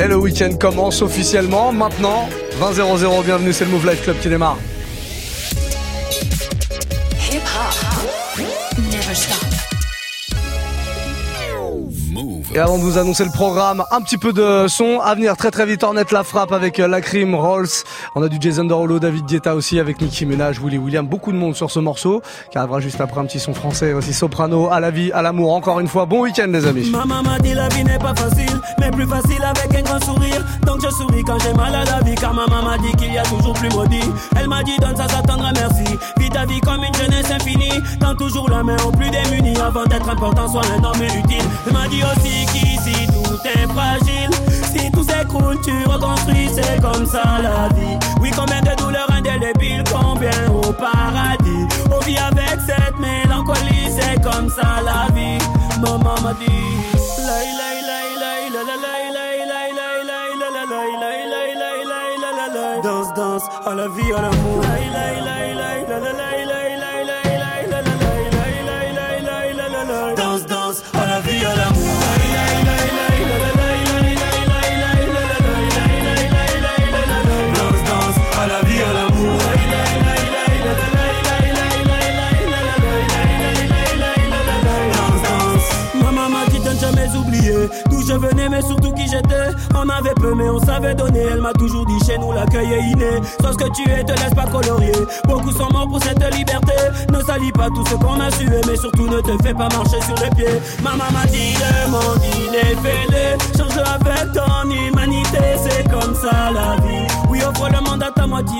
Et le week-end commence officiellement maintenant. 20 bienvenue, c'est le Move Life Club qui démarre. Et avant de vous annoncer le programme, un petit peu de son à venir très très vite. Ornette la frappe avec euh, la crime Rolls. On a du Jason Derulo, David Guetta aussi avec Nicki Minaj, Willy William. Beaucoup de monde sur ce morceau qui arrivera juste après un petit son français aussi soprano à la vie, à l'amour. Encore une fois, bon week-end les amis. Maman m'a dit la vie n'est pas facile, mais plus facile avec un grand sourire. Donc je souris quand j'ai mal à la vie, car maman m'a dit qu'il y a toujours plus maudit. Elle m'a dit donne ça, t'attendra merci. Vis ta vie comme une jeunesse infinie. Tends toujours la main au plus démunis avant d'être important, soit un homme utile. Elle m'a dit aussi si tout est fragile. Si tout s'écroule, tu reconstruis, c'est comme ça la vie. Oui, combien de douleurs indélébiles, combien au paradis. On vit avec cette mélancolie, c'est comme ça la vie. Maman m'a dit, j'étais. On avait peu, mais on savait donner. Elle m'a toujours dit chez nous l'accueil est inné. Sauf ce que tu es, te laisse pas colorier. Beaucoup sont morts pour cette liberté. Ne salis pas tout ce qu'on a sué, mais surtout ne te fais pas marcher sur les pieds. Maman m'a dit le monde il est fêlé. Change avec ton humanité, c'est comme ça la vie. Oui, offre le monde à ta moitié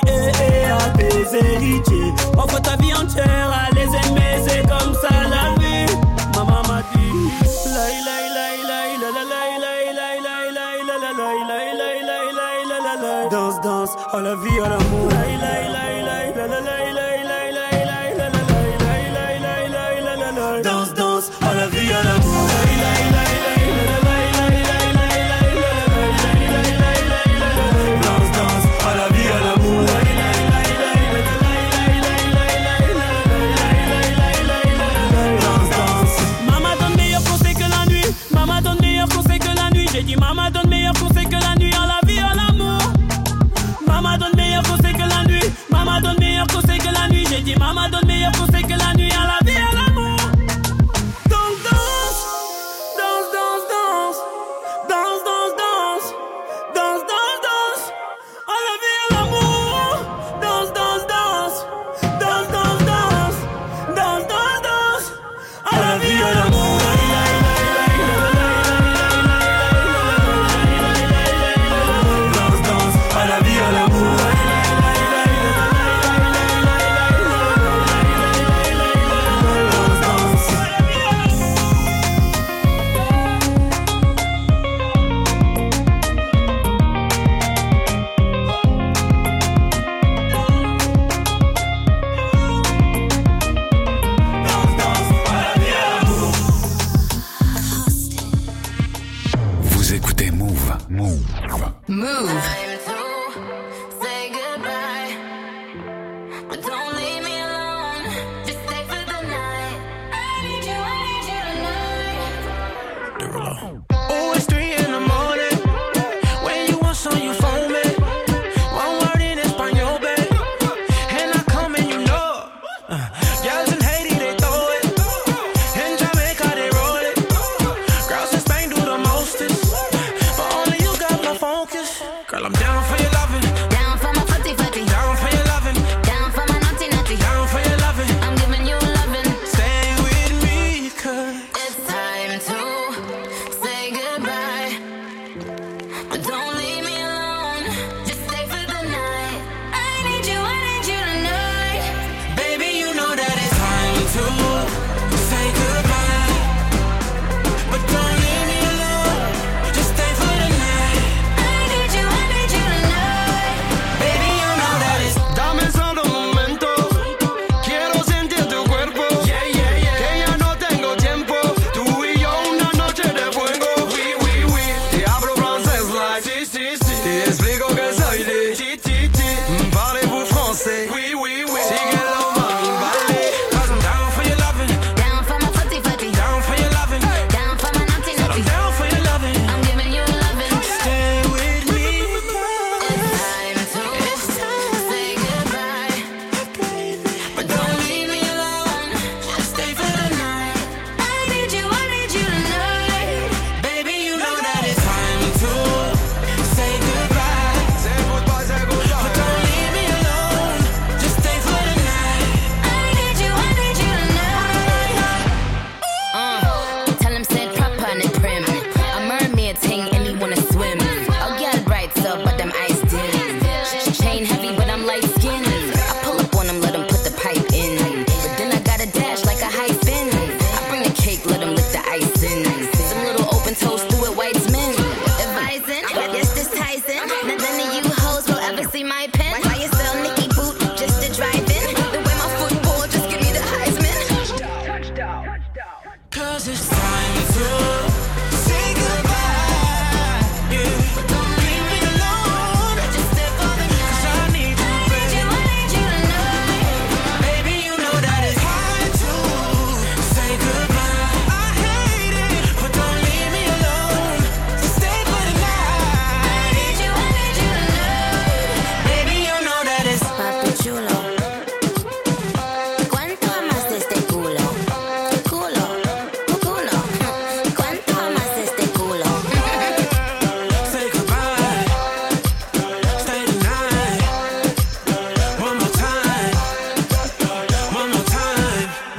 Duralon.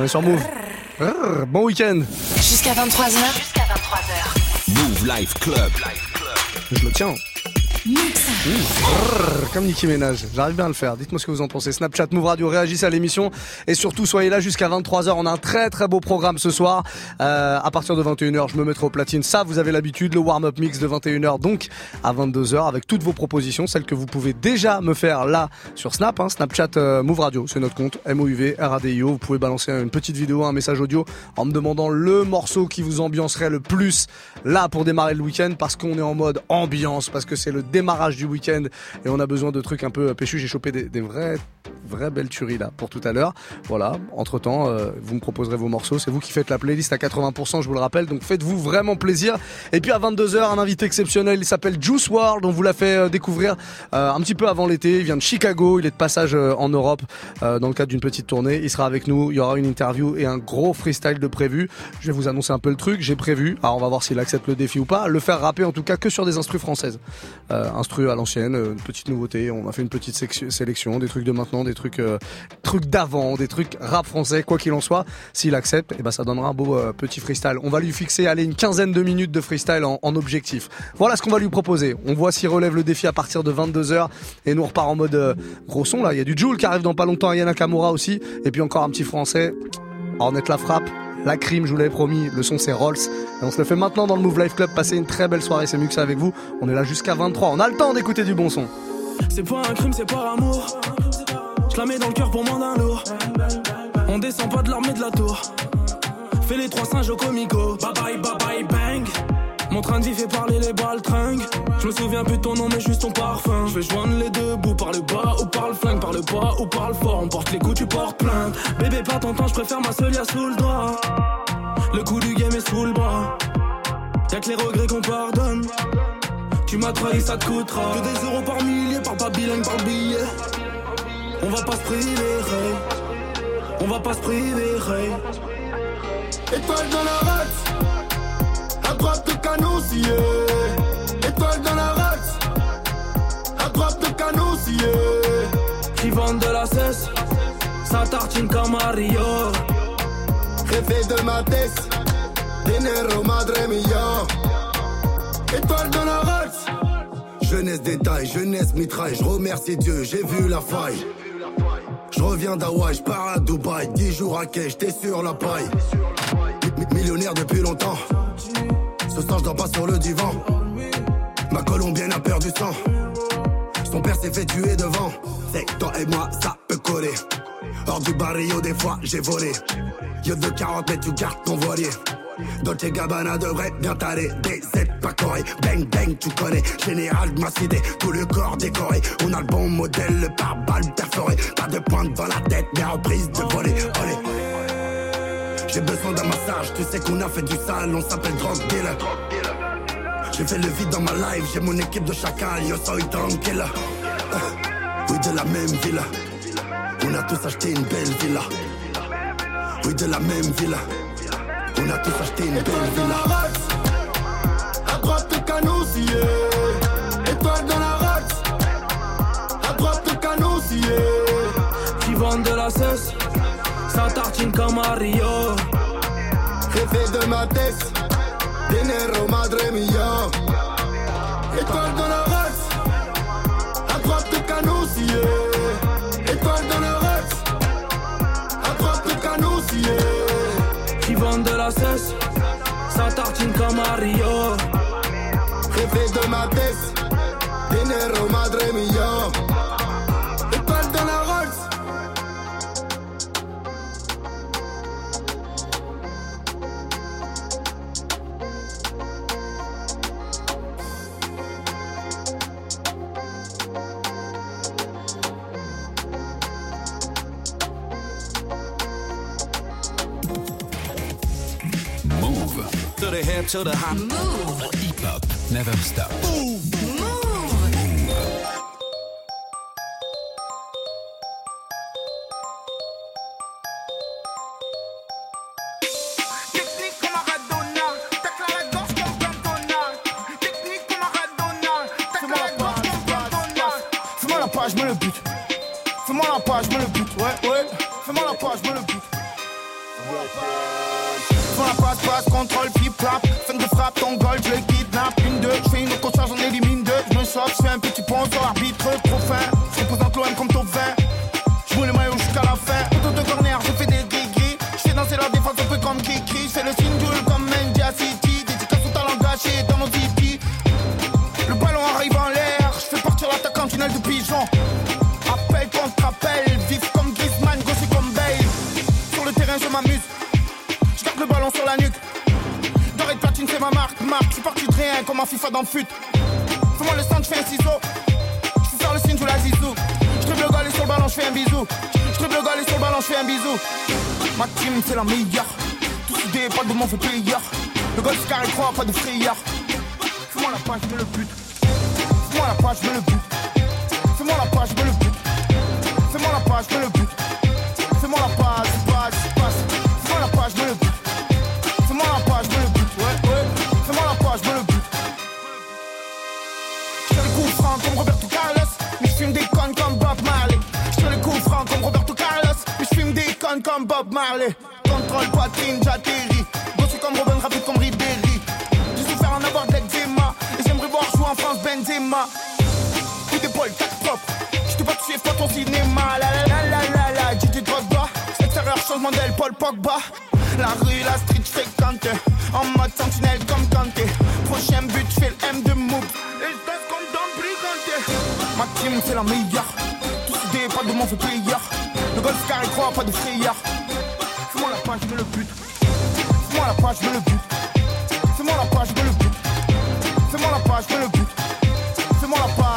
Sur Move. Rrr, bon week-end. Jusqu'à 23h. Jusqu'à 23h. Move Life Club. Je le tiens. Comme Nicki Ménage, j'arrive bien à le faire. Dites-moi ce que vous en pensez. Snapchat, Move Radio, réagissez à l'émission et surtout soyez là jusqu'à 23h. On a un très très beau programme ce soir. Euh, à partir de 21h, je me mettrai au platine. Ça, vous avez l'habitude, le warm-up mix de 21h, donc à 22h avec toutes vos propositions, celles que vous pouvez déjà me faire là sur Snap, hein, Snapchat euh, Move Radio, c'est notre compte MOUV RADIO. Vous pouvez balancer une petite vidéo, un message audio en me demandant le morceau qui vous ambiancerait le plus là pour démarrer le week-end parce qu'on est en mode ambiance, parce que c'est le démarrage du week-end et on a besoin de trucs un peu péchus. J'ai chopé des, des vraies, vraies belles tueries là pour tout à l'heure. Voilà. Entre temps, vous me proposerez vos morceaux. C'est vous qui faites la playlist à 80%, je vous le rappelle. Donc faites-vous vraiment plaisir. Et puis à 22h, un invité exceptionnel. Il s'appelle Juice World. On vous l'a fait euh, découvrir euh, un petit peu avant l'été. Il vient de Chicago. Il est de passage euh, en Europe euh, dans le cadre d'une petite tournée. Il sera avec nous. Il y aura une interview et un gros freestyle de prévu. Je vais vous annoncer un peu le truc. J'ai prévu. Alors on va voir s'il accepte le défi ou pas. Le faire rapper en tout cas que sur des instrus françaises. Euh, instru à l'ancienne, euh, une petite nouveauté. On a fait une petite sélection, des trucs de maintenant, des trucs, euh, trucs d'avant, des trucs rap français, quoi qu'il en soit. S'il accepte, et ben ça donnera un beau euh, petit freestyle. On va lui fixer, allez, une quinzaine de minutes de freestyle en, objectif. Voilà ce qu'on va lui proposer. On voit s'il relève le défi à partir de 22h et nous on repart en mode gros son là. Il y a du Joule qui arrive dans pas longtemps, Yana Nakamura aussi, et puis encore un petit français. Ornette la frappe. La crime, je vous l'avais promis, le son c'est Rolls. Et on se le fait maintenant dans le Move Life Club. Passez une très belle soirée, c'est Muxa avec vous. On est là jusqu'à 23. On a le temps d'écouter du bon son. C'est pas un crime, c'est par amour. Je la mets dans le cœur pour moins d'un lourd. On descend pas de l'armée de la tour. Fais les trois singes au comico. Bye bye, bye bye, bang. Mon train vie fait parler les balles tringues. Je me souviens plus de ton nom, mais juste ton parfum. Je vais joindre les deux bouts par le bas ou par le flingue, par le bas ou par le fort. On porte les coups, tu portes plainte. Bébé, pas ton temps, je préfère ma seule sous le doigt. Le coup du game est sous le bras. Y'a que les regrets qu'on pardonne. Tu m'as trahi, ça te coûtera. Que des euros par millier, par pas bilingue, par billet. On va pas se priver. On va pas se priver. Étoile dans la race, à droite de canon scié. Étoile dans la race, à droite de canon scié. Qui vendent de la cesse, ça tartine comme Mario. Jefe de ma tête, dinero madre mia. Étoile dans la race, jeunesse détail, jeunesse mitraille. Je remercie Dieu, j'ai vu la faille. Je reviens d'Hawaï, je pars à Dubaï, 10 jours à quai, j'étais sur la paille. Mi- mi- Millionnaire depuis longtemps. Ce soir, je dors pas sur le divan. Ma colombienne a perdu sang. Son père s'est fait tuer devant. C'est toi et moi, ça peut coller. Hors du barrio, des fois, j'ai volé. Yo de 40 mais tu gardes ton voilier. Dolce Gabbana devrait bien t'aller. DZ pas coré, bang bang, tu connais. Général cité, tout le corps décoré. On a le bon modèle, le pare-balles perforé. Pas de pointe dans la tête, mais reprise de voler. Olé. J'ai besoin d'un massage, tu sais qu'on a fait du sale, on s'appelle drug dealer. J'ai fait le vide dans ma life, j'ai mon équipe de chacal, yo soy tranquille. Euh, Oui, de la même villa. On a tous acheté une belle villa. Oui, de la même villa. On a tous acheté une belle villa. À droite de canon scié. Étoile dans la race. À droite de canon scié. Qui vendent de la cesse, ça tartine comme Mario. Jefe de ma tête. Dinero madre mia. Étoile dans la race. À droite de canon scié. Étoile dans la race. À droite de canon scié. Qui vendent de la cesse, ça tartine comme Mario. Jefe de ma tête. Dinero madre mia. to the hot. Move. Hip hop never stop. Move. Move. ton golf, je kidnappe une, deux, je fais une concert, j'en élimine deux, je me soif, je fais un petit pont sur arbitre, trop fin. ma FIFA dans le fut. Fais-moi le sang, je fais un ciseau. Je faire le signe, je la zizou. Je le goal et sur le ballon, je fais un bisou. Je le goal sur le ballon, je fais un bisou. Ma team, c'est la meilleure. Tous idées, pas de mon fait payeur. Le goal, c'est carré 3, pas de frayeur. Fais-moi la page, je mets le but. Fais-moi la page, je mets le but. Fais-moi la page, je mets le but. Fais-moi la page, je mets le but. Marley. Contrôle poitrine, j'atterris. Bossu comme Robin, rapide comme Ribéry. J'ai souffert en avoir de l'eczéma. Et j'aimerais voir jouer en France Benzema. Coup d'épaule, 4 top. J'te pas touché, pas ton cinéma. La la la la la la, Gigi Drogba. Extérieur, changement d'aile, Paul Pogba. La rue, la street, fréquente. En mode sentinelle comme Kanté. Prochain but, j'fais le M de move. Et j'teste comme dans Brigante. Ma team, c'est la meilleure. Tous idées, pas de mon fait player. Le golf car il croit, pas de frayeur page, je le but. C'est moi la page, je me le but. C'est moi la page, je me le but. C'est moi la page, je me le but. C'est moi la page.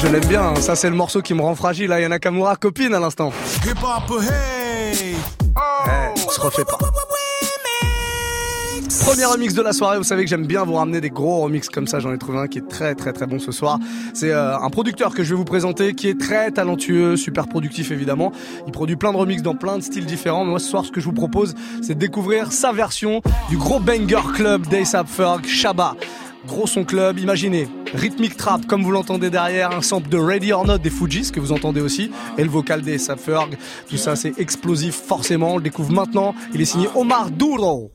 Je l'aime bien, hein. ça c'est le morceau qui me rend fragile, là, Yana Kamura, copine à l'instant. Eh, oh. On se refait pas. Premier remix de la soirée, vous savez que j'aime bien vous ramener des gros remix comme ça, j'en ai trouvé un qui est très très très bon ce soir. C'est euh, un producteur que je vais vous présenter qui est très talentueux, super productif évidemment. Il produit plein de remix dans plein de styles différents. Moi ce soir ce que je vous propose c'est de découvrir sa version du gros banger club d'ASAP Ferg, Shabba. Gros son club, imaginez. Rhythmic trap, comme vous l'entendez derrière, un sample de Ready or Not des Fujis, que vous entendez aussi, et le vocal des Safferg. Tout ça, c'est explosif, forcément. On le découvre maintenant. Il est signé Omar Duro.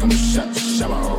like I'm shut up.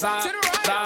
vibe, vibe.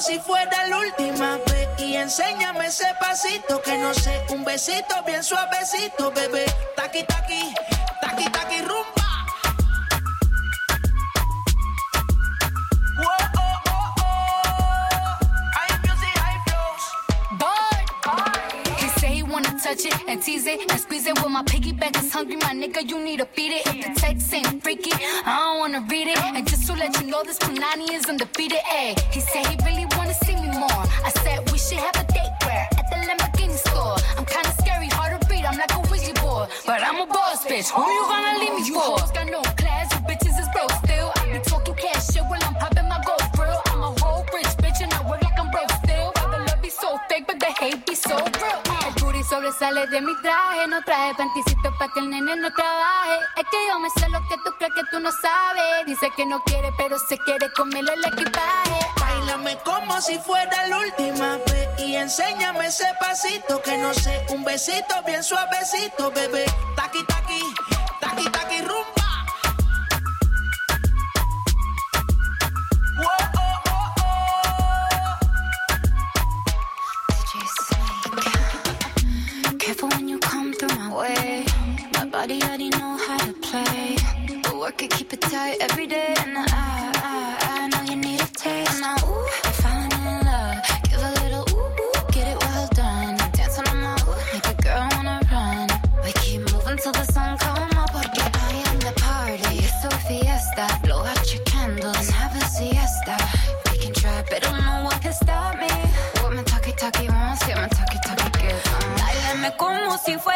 si fuera la última vez y enséñame ese pasito que no sé, un besito bien suavecito, bebé. Taqui taqui, taqui taqui rumba. Oh, oh, oh. Flows. He say he wanna touch it and tease it and squeeze it. When my piggyback is hungry, my nigga, you need to feed it. If the text ain't freaky, I don't wanna read it. And just to let you know, this Punani is undefeated. Ay, he said he really see me more. I said we should have a date where at the Lamborghini store. I'm kinda scary, hard to read. I'm like a Ouija board, but I'm a boss bitch. Who you gonna leave me oh, You for? got no class, you bitches is broke still. I be talking cash shit while I'm popping my gold grill. I'm a whole rich bitch and I work like I'm broke still. But the love be so fake, but the hate be so real. Ah. El booty sobresale de mi traje, no traje panticito pa' que el nene no trabaje. Es que yo me sé lo que tú crees que tú no sabes. Dice que no quiere, pero se quiere comerle el equipaje. Como si fuera la última vez y enséñame ese pasito que no sé, un besito bien suavecito, bebé. Taqui taqui, taqui taqui rumba. Whoa, oh, oh, Careful when you come through my way. My body already know how to play. But work it, keep it tight every day. And I ooh, I'm falling in love. Give a little ooh, get it well done. Dance on ooh, make a girl wanna run. We keep moving till the sun up. I am the party. Fiesta. Blow out your candles and have a siesta. Can try, but don't know what can stop me. What my wants, my como si fuera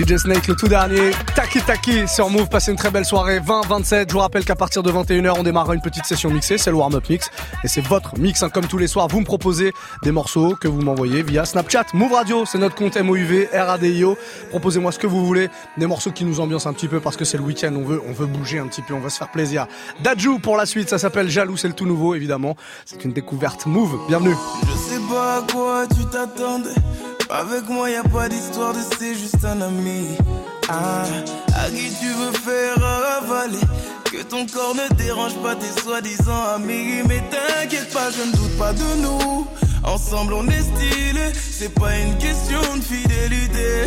DJ Snake, le tout dernier, Taki Taki sur Move, passez une très belle soirée, 20-27. Je vous rappelle qu'à partir de 21h, on démarrera une petite session mixée, c'est le warm-up mix. Et c'est votre mix, hein, comme tous les soirs. Vous me proposez des morceaux que vous m'envoyez via Snapchat. Move Radio, c'est notre compte MOUV, RADIO. Proposez-moi ce que vous voulez, des morceaux qui nous ambiancent un petit peu parce que c'est le week-end, on veut, on veut bouger un petit peu, on va se faire plaisir. Dajou pour la suite, ça s'appelle Jaloux, c'est le tout nouveau, évidemment. C'est une découverte. Move, bienvenue. Je sais pas à quoi tu t'attendais. Avec moi, y a pas d'histoire de c'est juste un ami. Ah, à qui tu veux faire avaler? Que ton corps ne dérange pas tes soi-disant amis. Mais t'inquiète pas, je ne doute pas de nous. Ensemble, on est stylé. C'est pas une question de fidélité.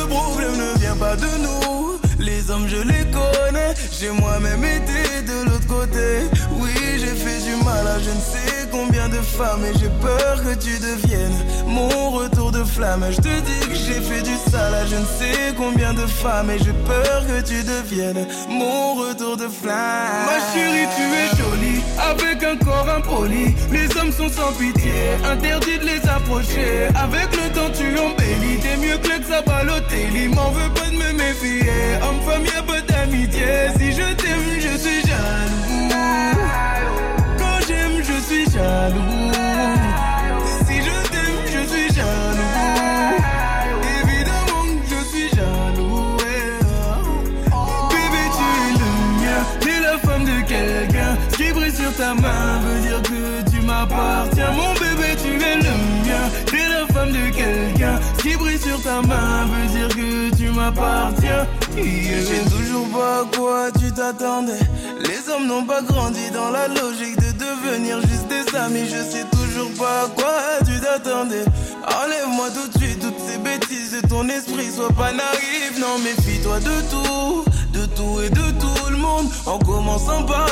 Le problème ne vient pas de nous. Les hommes, je les connais. J'ai moi-même été de l'autre côté. Oui, j'ai fait du mal à je ne sais combien de femmes. Et j'ai peur que tu deviennes mon retour de flamme. Je te dis que j'ai fait du sale à je ne sais combien de femmes. Et j'ai peur que tu deviennes mon retour de flamme. Ma chérie, tu es jolie. Avec un corps impoli. Les hommes sont sans pitié. Interdit de les approcher. Avec le temps, tu embellis. T'es mieux que l'ex à Balotelli. M'en veux pas de me méfier. Homme-femme, y'a pas d'amitié. Si je t'aime, je suis jaloux. Si je t'aime, je suis jaloux. Évidemment que je suis jaloux. Bébé, tu es le mien. T'es la femme de quelqu'un. Qui brille sur ta main veut dire que tu m'appartiens. Mon bébé, tu es le mien. T'es la femme de quelqu'un. Qui brille sur ta main veut dire que tu m'appartiens. Sais toujours pas quoi t'attendais. Les hommes n'ont pas grandi dans la logique de devenir juste des amis. Je sais toujours pas à quoi tu t'attendais. Enlève-moi tout de suite toutes ces bêtises de ton esprit. Sois pas naïf, non, méfie-toi de tout. De tout et de tout le monde. En commençant par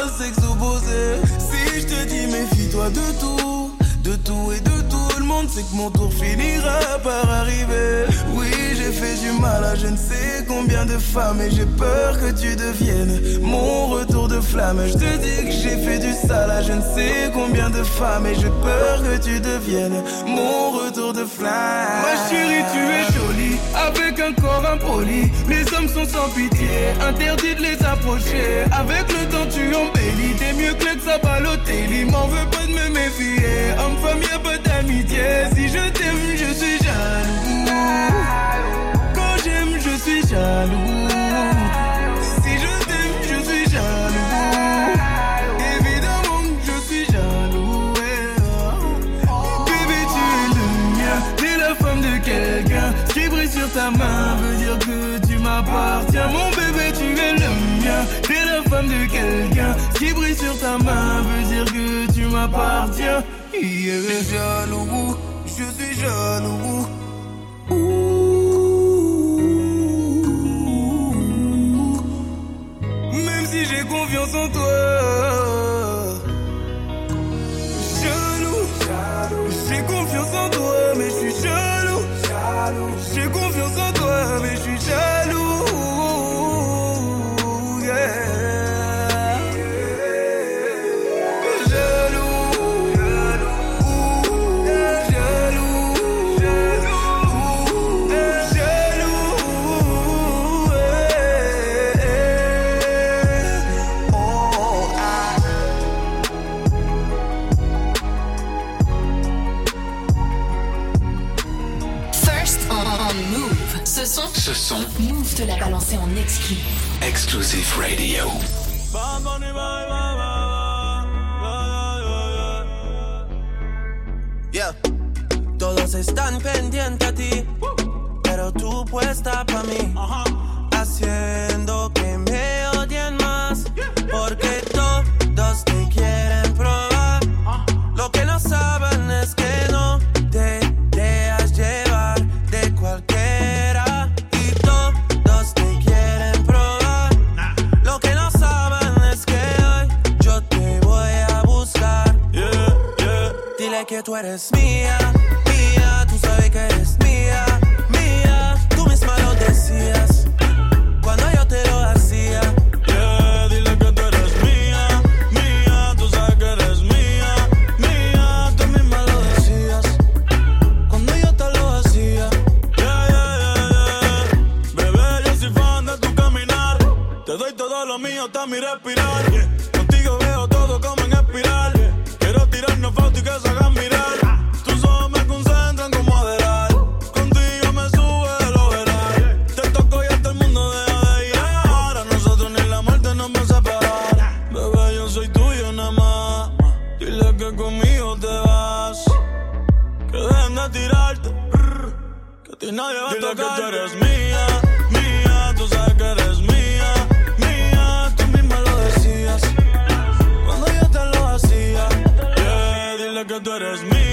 opposé. Si je te dis méfie-toi de tout. De tout et de tout c'est que mon tour finira par arriver. Oui, j'ai fait du mal à je ne sais combien de femmes et j'ai peur que tu deviennes mon retour de flamme. Je te dis que j'ai fait du sale à je ne sais combien de femmes et j'ai peur que tu deviennes mon retour de flamme. Ma chérie, tu es jolie avec un corps impoli. Les hommes sont sans pitié, interdit de les approcher. Avec le temps, tu embellis, t'es mieux que l'ex à Balotelli. M'en veux pas de me méfier. Homme-femme, y'a pas d'amitié. Si je t'aime, je suis jaloux. Quand j'aime, je suis jaloux. Si je t'aime, je suis jaloux. Évidemment je suis jaloux. Bébé, tu es le mien. T'es la femme de quelqu'un. Ce qui brille sur ta main veut dire que tu m'appartiens. Mon bébé, tu es le mien. T'es la femme de quelqu'un. Ce qui brille sur ta main veut dire que tu m'appartiens. Je suis jaloux, je suis jaloux. Même si j'ai confiance en toi. Jaloux, j'ai confiance en toi, soy tuyo nada más. Dile que conmigo te vas. Que dejen de tirarte. Que a ti nadie va Dile a tocar. que tú eres mía, mía. Tú sabes que eres mía, mía. Tú misma lo decías. Cuando yo te lo hacía. Yeah, dile que tú eres mía.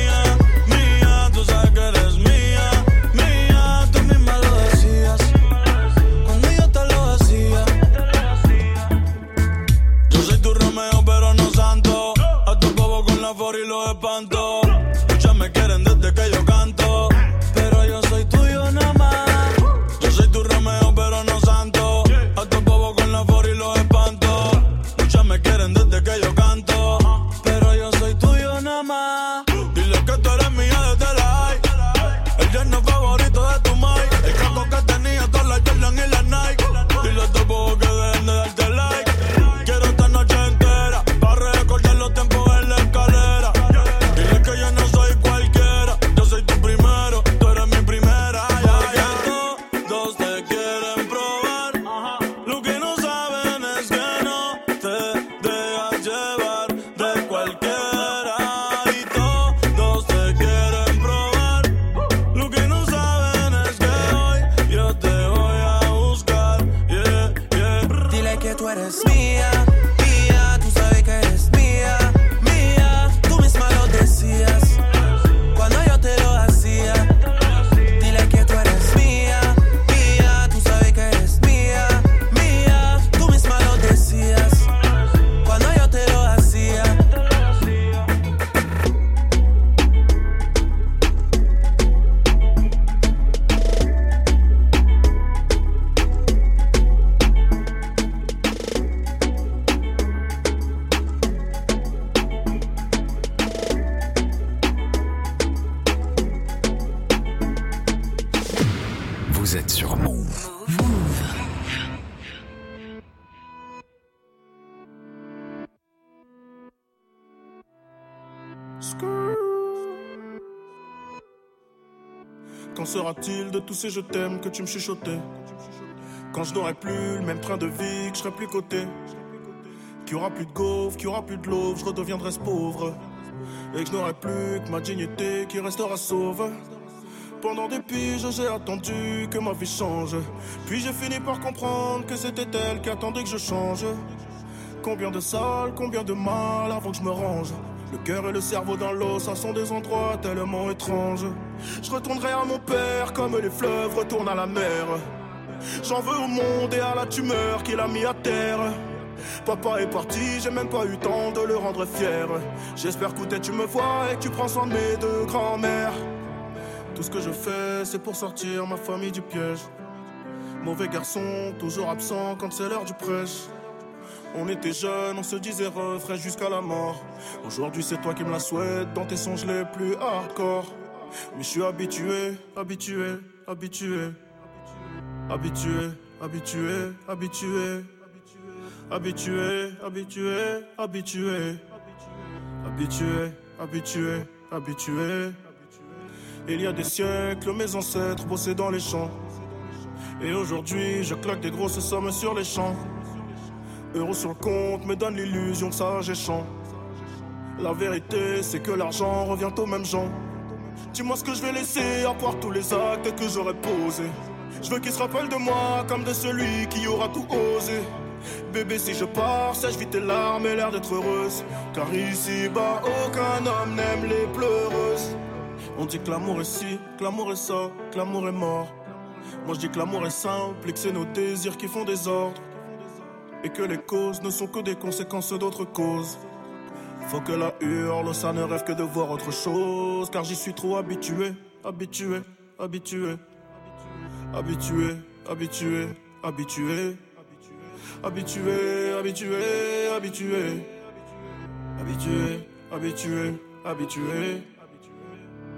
De tous ces je t'aime que tu me chuchotais Quand je n'aurai plus le même train de vie, que je serai plus coté Qu'il aura plus de gaufres, qu'il y aura plus de l'eau, je redeviendrai pauvre Et que je n'aurai plus que ma dignité qui restera sauve pendant des piges, j'ai attendu que ma vie change. Puis j'ai fini par comprendre que c'était elle qui attendait que je change. Combien de salles, combien de mal avant que je me range. Le cœur et le cerveau dans l'eau, ça sont des endroits tellement étranges. Je retournerai à mon père comme les fleuves retournent à la mer. J'en veux au monde et à la tumeur qu'il a mis à terre. Papa est parti, j'ai même pas eu temps de le rendre fier. J'espère que tu me vois et que tu prends soin de mes deux grands-mères. Tout ce que je fais, c'est pour sortir ma famille du piège. Mauvais garçon, toujours absent quand c'est l'heure du prêche. On était jeunes, on se disait refrain jusqu'à la mort. Aujourd'hui, c'est toi qui me la souhaites dans tes songes les plus hardcore. Mais je suis habitué, habitué, habitué. Habitué, habitué, habitué. Habitué, habitué, habitué. Habitué, habitué, habitué. Il y a des siècles, mes ancêtres bossaient dans les champs. Et aujourd'hui, je claque des grosses sommes sur les champs. Euros sur le compte me donne l'illusion sage et champ. La vérité, c'est que l'argent revient aux mêmes gens. Dis-moi ce que je vais laisser à part tous les actes que j'aurais posés. Je veux qu'ils se rappellent de moi comme de celui qui aura tout osé. Bébé, si je pars, sèche vite tes larmes et l'air d'être heureuse. Car ici-bas, aucun homme n'aime les pleureuses. On dit que l'amour est ci, que l'amour est ça, que l'amour est mort. Moi je dis que l'amour est simple et que c'est nos désirs qui font des ordres. Et que les causes ne sont que des conséquences d'autres causes. Faut que la hurle, ça ne rêve que de voir autre chose. Car j'y suis trop habitué, habitué, habitué. Habitué, habitué, habitué. Habitué, habitué, habitué. Habitué, habitué, habitué.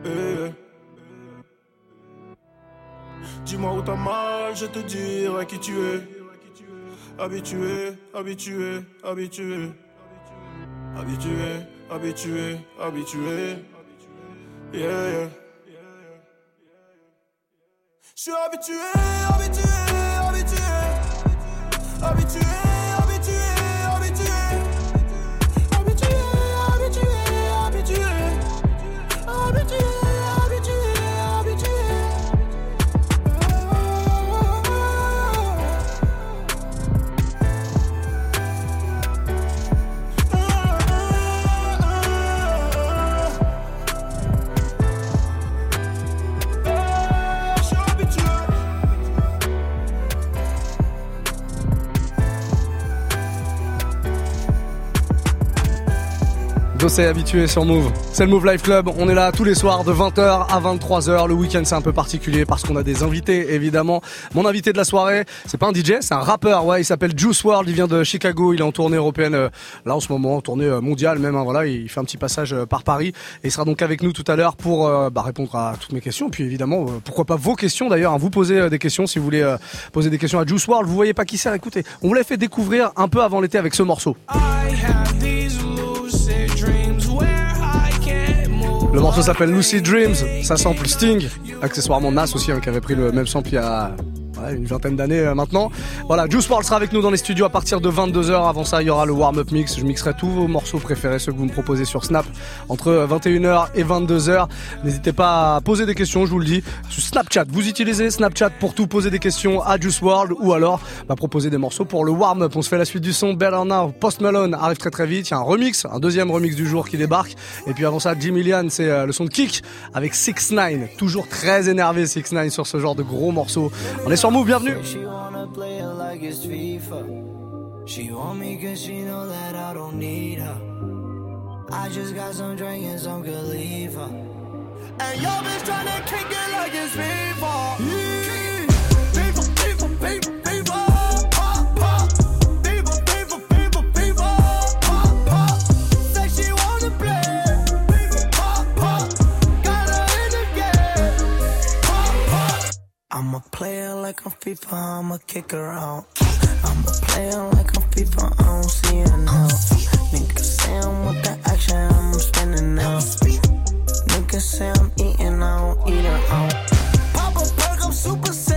Eh. Dis-moi où t'as mal, je te dirai qui tu es. Habitué, habitué, habitué. Habitué, habitué, habitué. Yeah, yeah. Je suis habitué, habitué, habitué. Habitué, habitué, habitué. Habitué, habitué, José habitué sur Move. C'est le Move Life Club. On est là tous les soirs de 20h à 23h. Le week-end c'est un peu particulier parce qu'on a des invités évidemment. Mon invité de la soirée, c'est pas un DJ, c'est un rappeur. Ouais, il s'appelle Juice World. Il vient de Chicago. Il est en tournée européenne euh, là en ce moment, en tournée euh, mondiale même. hein, voilà, il fait un petit passage euh, par Paris et il sera donc avec nous tout à l'heure pour bah, répondre à toutes mes questions. Puis évidemment, pourquoi pas vos questions d'ailleurs. Vous posez des questions si vous voulez poser des questions à Juice World. Vous voyez pas qui c'est Écoutez, on vous l'a fait découvrir un peu avant l'été avec ce morceau. Le morceau s'appelle Lucid Dreams, ça sample Sting, accessoirement Nas aussi hein, qui avait pris le même sample il y une vingtaine d'années euh, maintenant. Voilà, Juice WRLD sera avec nous dans les studios à partir de 22h. Avant ça, il y aura le warm-up mix. Je mixerai tous vos morceaux préférés, ceux que vous me proposez sur Snap entre 21h et 22h. N'hésitez pas à poser des questions, je vous le dis, sur Snapchat. Vous utilisez Snapchat pour tout poser des questions à Juice WRLD ou alors bah, proposer des morceaux pour le warm-up. On se fait la suite du son. Better Now, Post Malone arrive très très vite. Il y a un remix, un deuxième remix du jour qui débarque. Et puis avant ça, Jimmy Lian, c'est euh, le son de Kick avec 6 9 Toujours très énervé 6 9 sur ce genre de gros morceaux. On est sur Move, bienvenue. She wanna play it like it's FIFA. She want me cause she know that I don't need her. I just got some drink and some good leave her. And yo bitch tryna kick it like it's FIFA. FIFA, I'm a player like I'm FIFA, I'ma kick her out. I'm a player like I'm FIFA, I don't see her now. Niggas say I'm with the action, I'm spinning now. Niggas say I'm eating, I don't eat her out. Pop a perk, I'm super sad.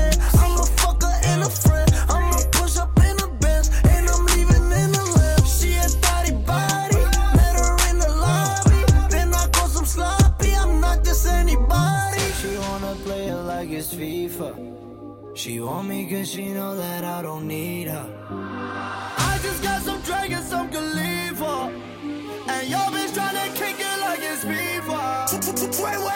It's FIFA. She want me cause she know that I don't need her. I just got some drink and some Khalifa. And yo bitch tryna kick it like it's FIFA. Wait, wait.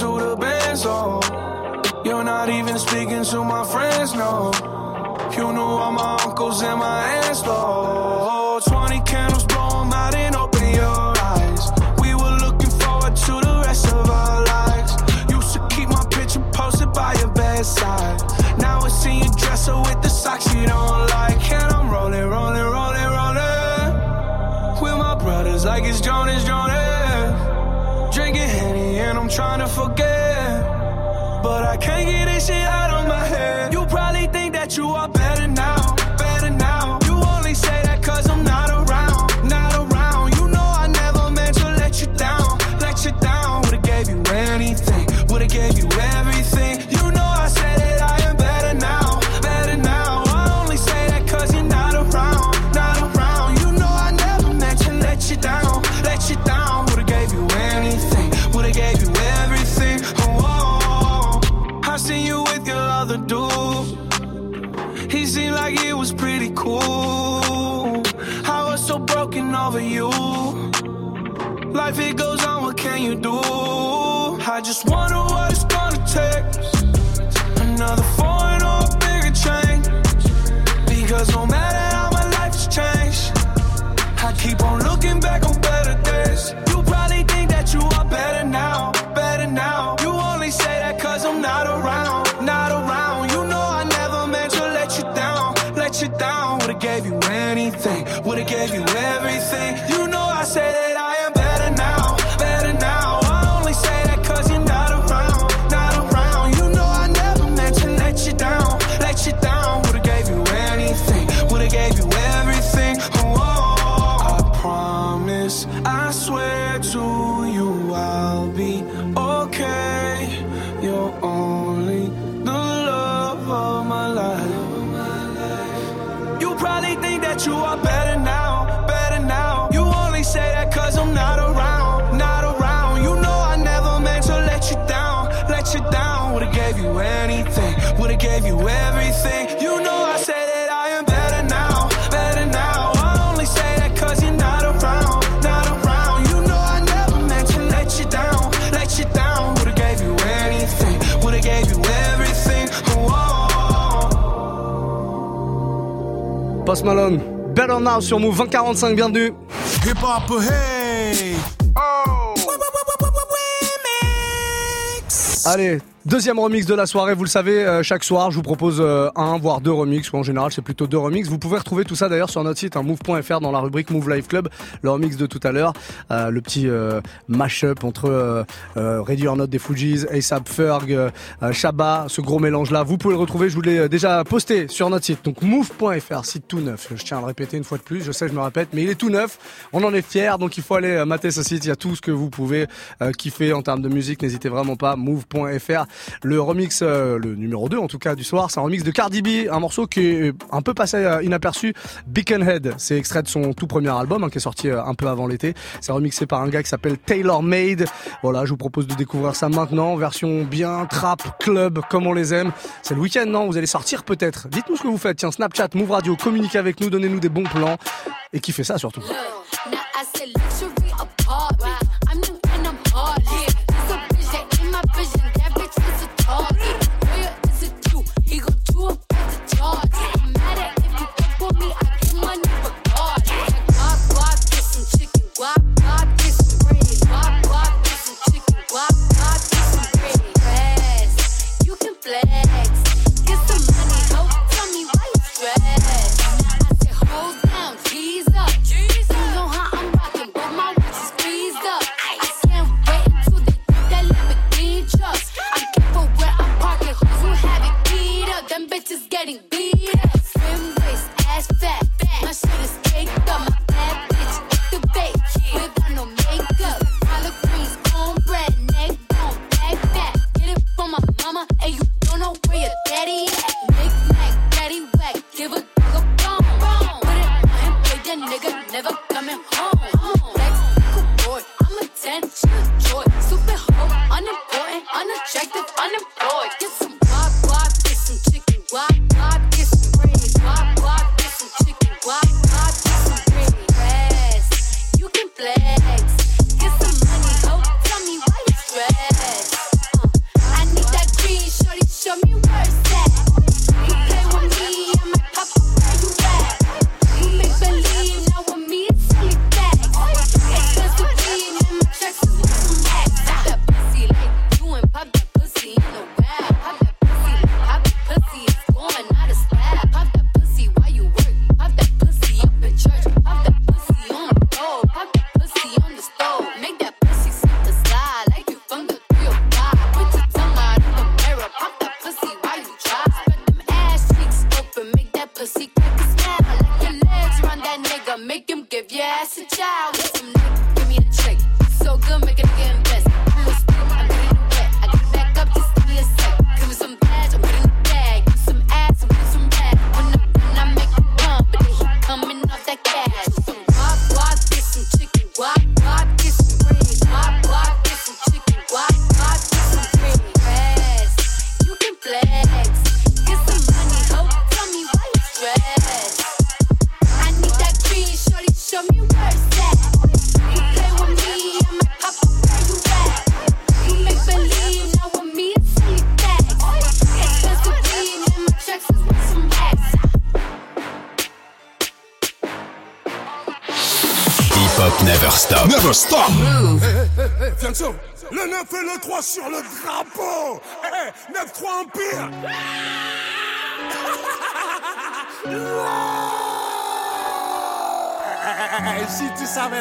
to the band, so you're not even speaking to my friends, no. You knew all my uncles and my aunts, though. 20 candles, blow 'em out and open your eyes. We were looking forward to the rest of our lives. Used to keep my picture posted by your bedside. Now it's in your dresser with the socks you don't like. And I'm rolling, rolling, rolling, rolling. With my brothers like it's Jonas, Jonas trying to forget. But I can't get this shit out of my head. You probably think that you are better now. life it goes Malone. Better Now sur Move 2045, bienvenue. Hip Hop Hey. Oh. Allez, Deuxième remix de la soirée, vous le savez, euh, chaque soir je vous propose euh, un voire deux remix, ou en général c'est plutôt deux remix. Vous pouvez retrouver tout ça d'ailleurs sur notre site hein, move.fr dans la rubrique Move Life Club, le remix de tout à l'heure, euh, le petit mash-up entre Ready or des Fujis, ASAP Ferg, Shabba, ce gros mélange là, vous pouvez le retrouver, je vous l'ai déjà posté sur notre site, donc move.fr, site tout neuf, je tiens à le répéter une fois de plus, je sais je me répète, mais il est tout neuf, on en est fiers, donc il faut aller mater ce site, il y a tout ce que vous pouvez kiffer en termes de musique, n'hésitez vraiment pas, move.fr. Le remix, euh, le numéro 2 en tout cas du soir, c'est un remix de Cardi B, un morceau qui est un peu passé euh, inaperçu, Beaconhead. C'est extrait de son tout premier album hein, qui est sorti euh, un peu avant l'été. C'est remixé par un gars qui s'appelle Taylor Made. Voilà, je vous propose de découvrir ça maintenant, version bien trap, club, comme on les aime. C'est le week-end, non? Vous allez sortir peut-être. Dites-nous ce que vous faites. Tiens, Snapchat, Move Radio, communiquez avec nous, donnez-nous des bons plans et kiffez ça surtout.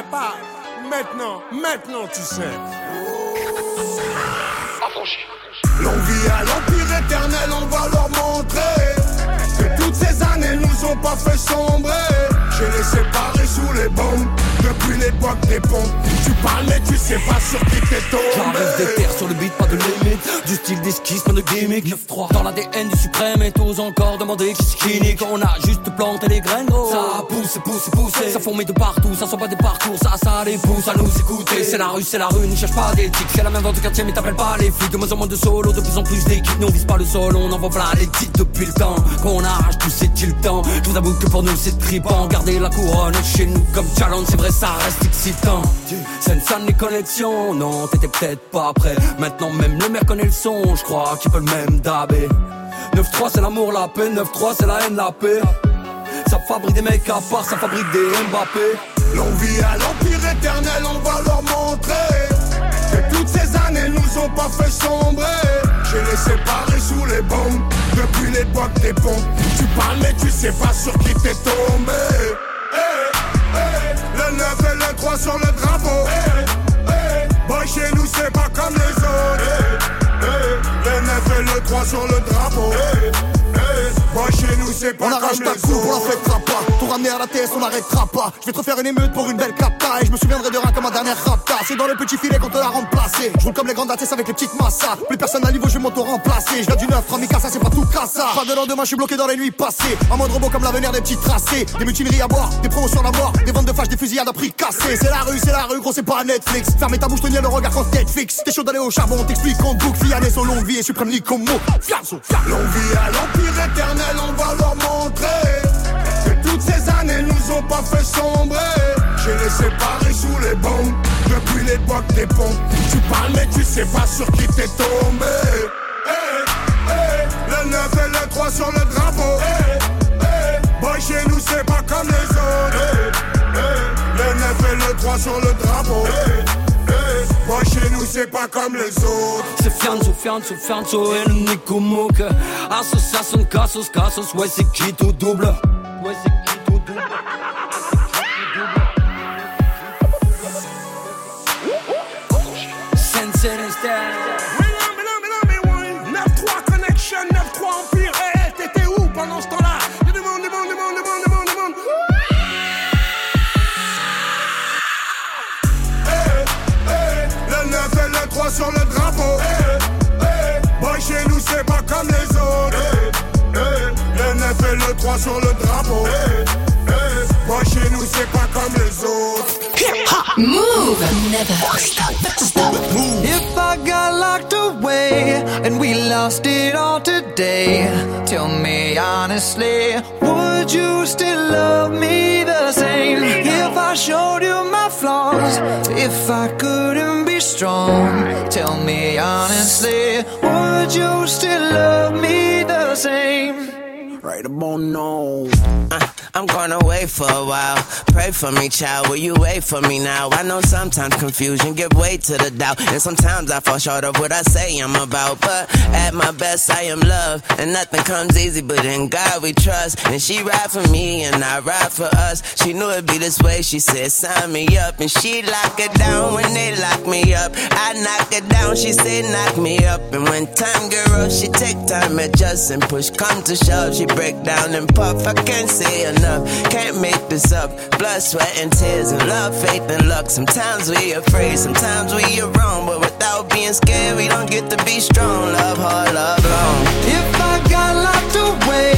Pas, maintenant, maintenant tu sais. L'envie à l'empire éternel, on va leur montrer que toutes ces années nous ont pas fait sombrer. J'ai les séparés sous les bombes depuis l'époque des pompes. Tu parles mais tu sais pas sur qui t'es tombé. J'arrive des terres sur le beat, pas de limite. Du style d'esquisse, pas de gimmick. 9-3 dans l'ADN du suprême et tous encore demander qui skinny. Quand on a juste planté les graines, gros. Ça pousse, pousse, pousse. Ça fourmille de partout, ça sent pas des parcours. Ça, ça les pousse à nous écouter. C'est la rue, c'est la rue, ne cherche pas d'éthique. C'est la même dans ton quartier, mais t'appelles pas les flics. De moins en moins de solo, de plus en plus d'équipes. Nous on vise pas le sol, on envoie plein les titres depuis le temps. Qu'on arrache tout, c'est-il le temps? Je vous avoue que pour nous c'est trippant. Garder la couronne chez nous comme challenge, c'est vrai, ça reste excitant. Scène, scène, les connexions. Non, t'étais peut-être pas prêt. Maintenant, même le maire connaît le son. Je crois qu'il peut le même dabé. 9-3, c'est l'amour, la paix. 9-3, c'est la haine, la paix. Ça fabrique des mecs à part, ça fabrique des Mbappé. L'envie à l'empire éternel, on va leur montrer que toutes ces années nous ont pas fait sombrer. J'ai les séparés sous les bombes depuis l'époque des pompes. Tu parles mais tu sais pas sur qui t'es tombé. Eh, eh, le 9 et le 3 sur le drapeau. Eh, eh, boy, chez nous c'est pas comme les autres. Eh, eh, le 9 et le 3 sur le drapeau. On arrache ta coupe, on la fêtera pas. Tout ramener à la TS, on n'arrêtera pas. Je vais te refaire une émeute pour une belle capta. Et je me souviendrai de rien comme ma dernière rapta. C'est dans le petit filet qu'on te l'a remplacé. Je roule comme les grandes ATS avec les petites massas. Plus personne à niveau, je vais m'auto-remplacer. Je du 9, Ramikasa, c'est pas tout cassa. Pas de lendemain, je suis bloqué dans les nuits passées. En mode robot comme l'avenir des petits tracés. Des mutineries à boire, des promotions à mort. Des ventes de flash, des fusillades à prix cassé. C'est la rue, c'est la rue, gros, c'est pas Netflix. Fermez ta bouche, tenir le regard quand Netflix. T'es chaud d'aller au charbon, t'explique te book. Fianès longue vie et suprême Nicomo. Fianso, L'envie à l'empire éternel, on va leur montrer que toutes ces années nous ont pas fait sombrer. J'ai les séparés sous les bombes depuis l'époque des pompes. Tu parles mais tu sais pas sur qui t'es tombé. Eh, eh, le 9 et le 3 sur le drapeau. Eh, eh, boy, chez nous c'est pas comme les autres. Eh, le 9 et le 3 sur le c'est pas comme les autres. C'est Fianzo, Fianzo, Fianzo et le Nico Mouk. Association, Cassos, Cassos, ouais, c'est qui tout double? Ouais, c'est sur le drapeau. Eh, eh, boy, chez nous, c'est pas comme les autres. Move. Never stop. Stop. If I got locked away and we lost it all today, tell me honestly, would you still love me the same? If I showed you my flaws, if I couldn't be strong, tell me honestly, would you still love me the same? Right about now. Uh, I'm going away for a while. Pray for me, child. Will you wait for me now? I know sometimes confusion give way to the doubt. And sometimes I fall short of what I say I'm about. But at my best, I am love. And nothing comes easy, but in God we trust. And she ride for me, and I ride for us. She knew it'd be this way. She said, sign me up. And she lock it down when they lock me up. I knock it down. She said, knock me up. And when time rough, she take time, adjust, and push come to shove. She break down and puff. I can't say enough. Can't make this up. Blood, sweat, and tears, and love, faith, and luck. Sometimes we afraid, sometimes we are wrong. But without being scared, we don't get to be strong. Love hard, love long. If I got locked away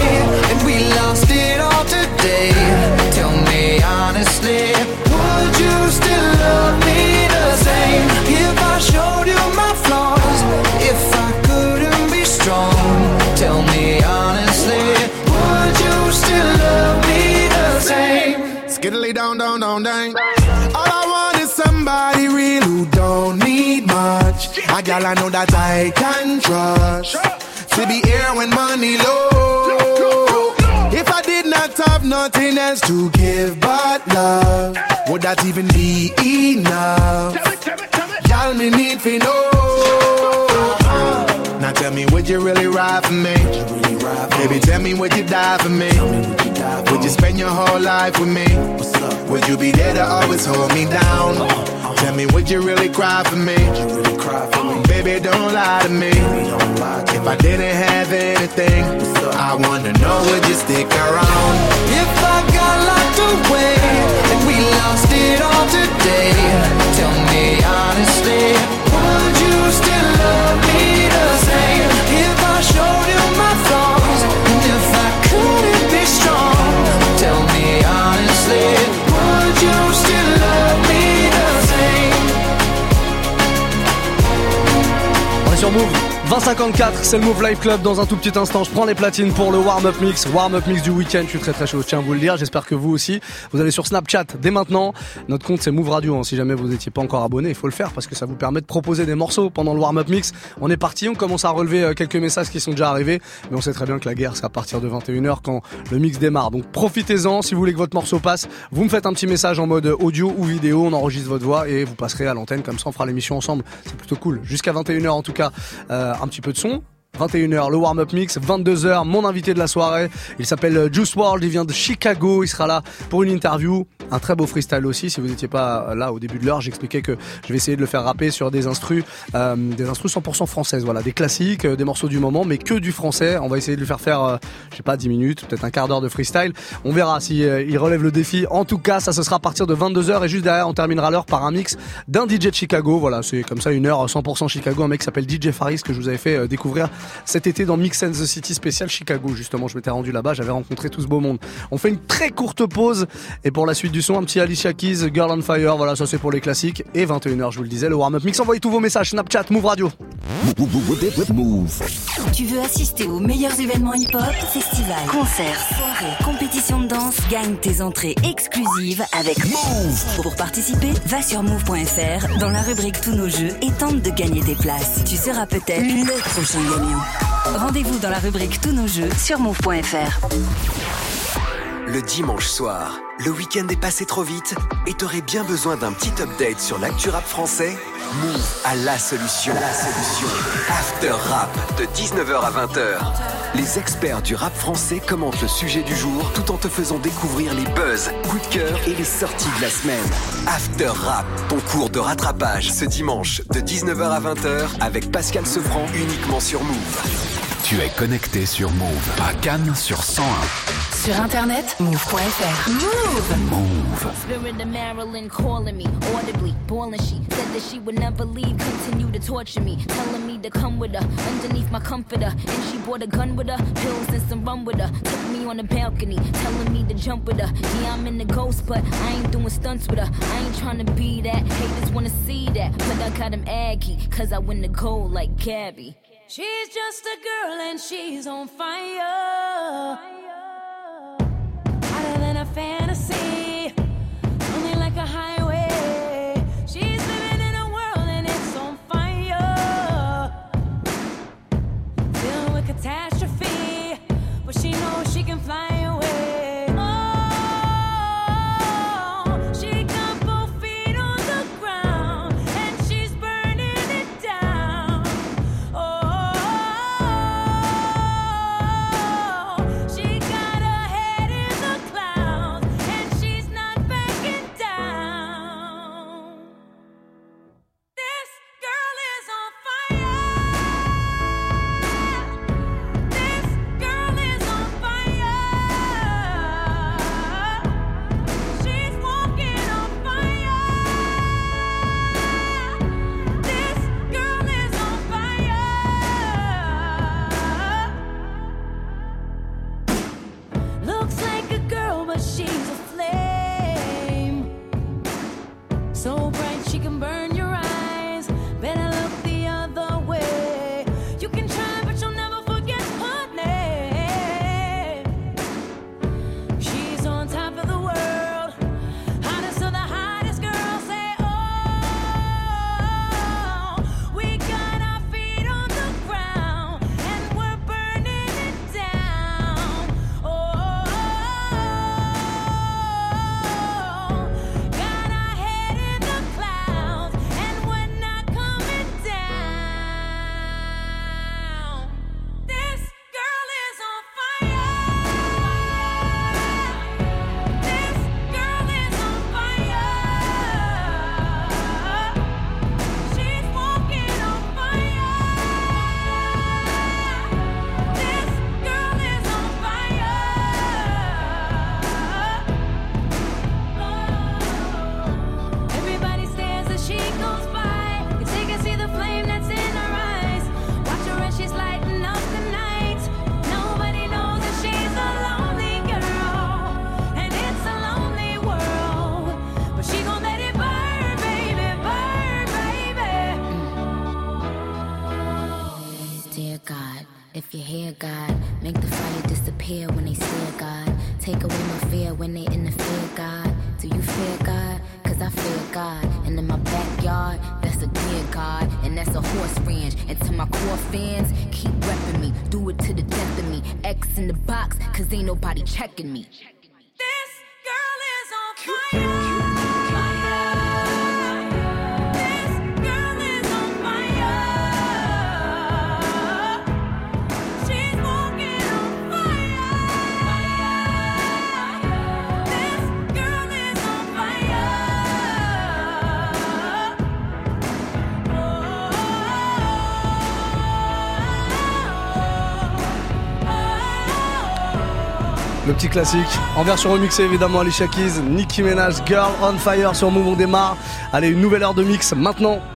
and we lost it all today, tell me honestly, would you still love me the same? If I showed you my flaws, if I couldn't be strong, tell me honestly, Skiddly down, down, down, down. All I want is somebody real who don't need much. A gal I know that I can trust. To be here when money low. If I did not I've nothing else to give but love. Would that even be enough? Y'all me need to know. Now tell me, would you really ride for me? Baby, tell me, would you die for me? Would you spend your whole life with me? Would you be there to always hold me down? Tell me, would you really cry for me? Baby, don't lie to me. If I didn't have anything, I wanna know, would you stick around? If I got locked away and we lost it all today, tell me honestly, would you still love me the same? If I showed you my flaws and if I couldn't be strong, tell me honestly, would you still love me On est sur Move. 2054, c'est le Move Live Club dans un tout petit instant. Je prends les platines pour le warm-up mix, warm-up mix du week-end. Je suis très très chaud, je tiens à vous le dire. J'espère que vous aussi. Vous allez sur Snapchat dès maintenant. Notre compte c'est Move Radio. hein. Si jamais vous n'étiez pas encore abonné, il faut le faire parce que ça vous permet de proposer des morceaux pendant le warm-up mix. On est parti, on commence à relever euh, quelques messages qui sont déjà arrivés. Mais on sait très bien que la guerre c'est à partir de 21h quand le mix démarre. Donc profitez-en. Si vous voulez que votre morceau passe, vous me faites un petit message en mode audio ou vidéo. On enregistre votre voix et vous passerez à l'antenne. Comme ça, on fera l'émission ensemble. C'est plutôt cool. Jusqu'à 21h en tout cas, euh, un petit peu de son. 21h, le warm-up mix, 22h, mon invité de la soirée, il s'appelle euh, Juice WRLD, il vient de Chicago, il sera là pour une interview, un très beau freestyle aussi, si vous n'étiez pas là au début de l'heure, j'expliquais que je vais essayer de le faire rapper sur des instrus, euh, des instrus 100% françaises, voilà, des classiques, euh, des morceaux du moment, mais que du français, on va essayer de lui faire faire, euh, je sais pas, 10 minutes, peut-être un quart d'heure de freestyle, on verra si euh, il relève le défi, en tout cas, ça ce sera à partir de 22h et juste derrière, on terminera l'heure par un mix d'un DJ de Chicago, voilà, c'est comme ça une heure 100% Chicago, un mec qui s'appelle DJ Faris que je vous avais fait euh, découvrir cet été dans Mix and the City spécial Chicago. Justement, je m'étais rendu là-bas, j'avais rencontré tout ce beau monde. On fait une très courte pause et pour la suite du son, un petit Alicia Keys, Girl on Fire. Voilà, ça c'est pour les classiques. Et 21h, je vous le disais, le warm-up mix. Envoyez tous vos messages Snapchat, Move Radio. Tu veux assister aux meilleurs événements hip-hop, festivals, concerts, soirées, compétitions de danse, gagne tes entrées exclusives avec Move. Pour participer, va sur move.fr dans la rubrique Tous nos jeux et tente de gagner tes places. Tu seras peut-être le prochain gagnant. Rendez-vous dans la rubrique Tous nos jeux sur move.fr. Le dimanche soir, le week-end est passé trop vite et t'aurais bien besoin d'un petit update sur l'actu rap français? Move à la solution. La solution. After Rap de 19h à 20h. Les experts du rap français commentent le sujet du jour tout en te faisant découvrir les buzz, coups de cœur et les sorties de la semaine. After Rap, ton cours de rattrapage ce dimanche de 19h à 20h avec Pascal Sefranc uniquement sur Move. Tu es connecté sur Move à Cannes sur 101. Sur internet, move.fr. Move. Move. Spirit of Marilyn calling me audibly, bawling. She said that she would never leave, continue to torture me, telling me to come with her underneath my comforter. And she brought a gun with her, pills and some rum with her. Took me on the balcony, telling me to jump with her. Yeah, I'm in the ghost, but I ain't doing stunts with her. I ain't trying to be that. Haters wanna see that, but I got them aggy, cause I win the gold like Gabby. She's just a girl and she's on fire. classique. En version remixée évidemment Alicia Keys, Nicki Minaj, Girl on Fire sur Move on démarre. Allez, une nouvelle heure de mix maintenant